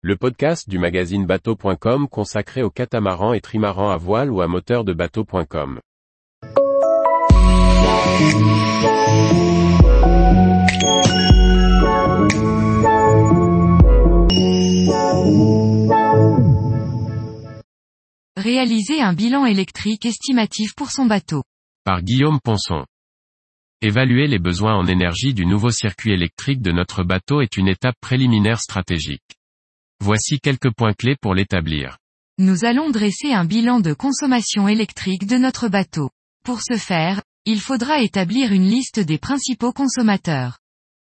le podcast du magazine bateau.com consacré aux catamarans et trimarans à voile ou à moteur de bateau.com. Réaliser un bilan électrique estimatif pour son bateau. Par Guillaume Ponson. Évaluer les besoins en énergie du nouveau circuit électrique de notre bateau est une étape préliminaire stratégique. Voici quelques points clés pour l'établir. Nous allons dresser un bilan de consommation électrique de notre bateau. Pour ce faire, il faudra établir une liste des principaux consommateurs.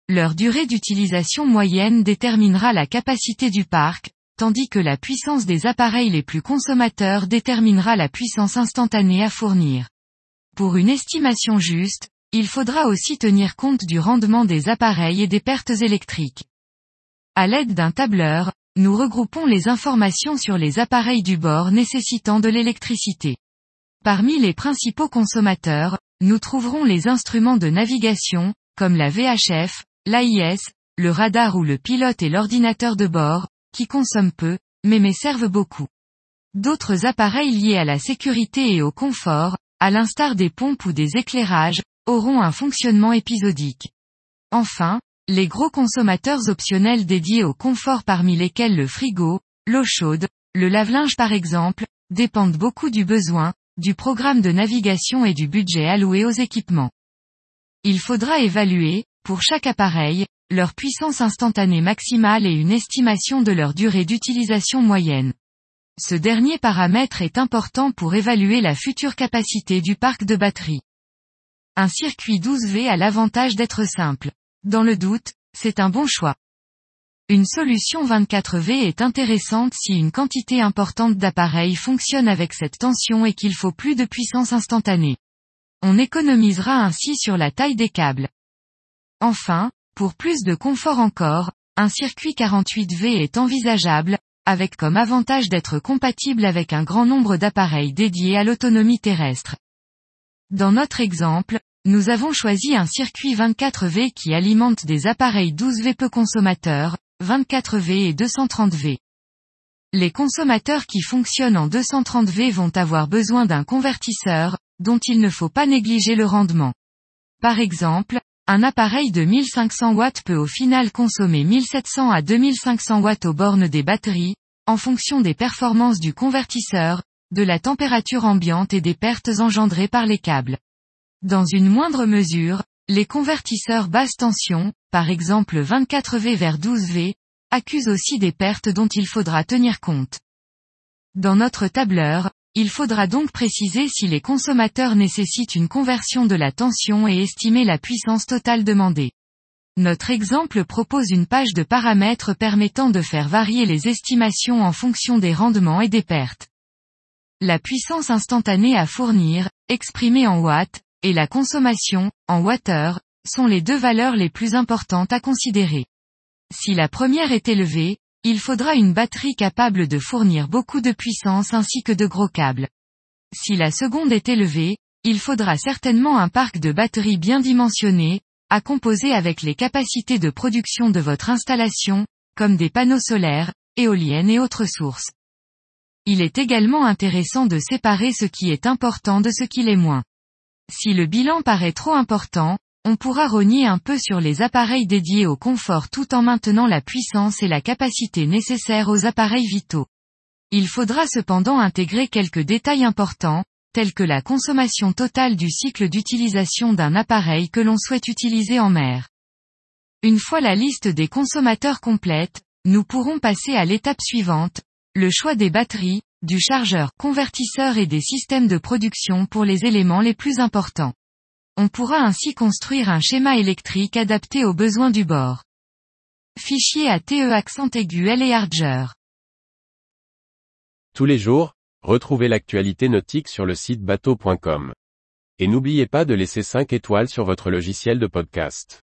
Leur durée d'utilisation moyenne déterminera la capacité du parc, tandis que la puissance des appareils les plus consommateurs déterminera la puissance instantanée à fournir. Pour une estimation juste, il faudra aussi tenir compte du rendement des appareils et des pertes électriques. À l'aide d'un tableur, nous regroupons les informations sur les appareils du bord nécessitant de l'électricité. Parmi les principaux consommateurs, nous trouverons les instruments de navigation, comme la VHF, l'AIS, le radar ou le pilote et l'ordinateur de bord, qui consomment peu, mais mais servent beaucoup. D'autres appareils liés à la sécurité et au confort, à l'instar des pompes ou des éclairages, auront un fonctionnement épisodique. Enfin, les gros consommateurs optionnels dédiés au confort parmi lesquels le frigo, l'eau chaude, le lave-linge par exemple, dépendent beaucoup du besoin, du programme de navigation et du budget alloué aux équipements. Il faudra évaluer, pour chaque appareil, leur puissance instantanée maximale et une estimation de leur durée d'utilisation moyenne. Ce dernier paramètre est important pour évaluer la future capacité du parc de batterie. Un circuit 12V a l'avantage d'être simple. Dans le doute, c'est un bon choix. Une solution 24V est intéressante si une quantité importante d'appareils fonctionne avec cette tension et qu'il faut plus de puissance instantanée. On économisera ainsi sur la taille des câbles. Enfin, pour plus de confort encore, un circuit 48V est envisageable, avec comme avantage d'être compatible avec un grand nombre d'appareils dédiés à l'autonomie terrestre. Dans notre exemple, nous avons choisi un circuit 24V qui alimente des appareils 12V peu consommateurs, 24V et 230V. Les consommateurs qui fonctionnent en 230V vont avoir besoin d'un convertisseur, dont il ne faut pas négliger le rendement. Par exemple, un appareil de 1500 watts peut au final consommer 1700 à 2500 watts aux bornes des batteries, en fonction des performances du convertisseur, de la température ambiante et des pertes engendrées par les câbles. Dans une moindre mesure, les convertisseurs basse tension, par exemple 24V vers 12V, accusent aussi des pertes dont il faudra tenir compte. Dans notre tableur, il faudra donc préciser si les consommateurs nécessitent une conversion de la tension et estimer la puissance totale demandée. Notre exemple propose une page de paramètres permettant de faire varier les estimations en fonction des rendements et des pertes. La puissance instantanée à fournir, exprimée en watts, et la consommation, en wattheure, sont les deux valeurs les plus importantes à considérer. Si la première est élevée, il faudra une batterie capable de fournir beaucoup de puissance ainsi que de gros câbles. Si la seconde est élevée, il faudra certainement un parc de batteries bien dimensionné, à composer avec les capacités de production de votre installation, comme des panneaux solaires, éoliennes et autres sources. Il est également intéressant de séparer ce qui est important de ce qui l'est moins. Si le bilan paraît trop important, on pourra rogner un peu sur les appareils dédiés au confort tout en maintenant la puissance et la capacité nécessaires aux appareils vitaux. Il faudra cependant intégrer quelques détails importants, tels que la consommation totale du cycle d'utilisation d'un appareil que l'on souhaite utiliser en mer. Une fois la liste des consommateurs complète, nous pourrons passer à l'étape suivante, le choix des batteries, du chargeur convertisseur et des systèmes de production pour les éléments les plus importants. On pourra ainsi construire un schéma électrique adapté aux besoins du bord. Fichier à TE accent aigu L et Arger. Tous les jours, retrouvez l'actualité nautique sur le site bateau.com. Et n'oubliez pas de laisser 5 étoiles sur votre logiciel de podcast.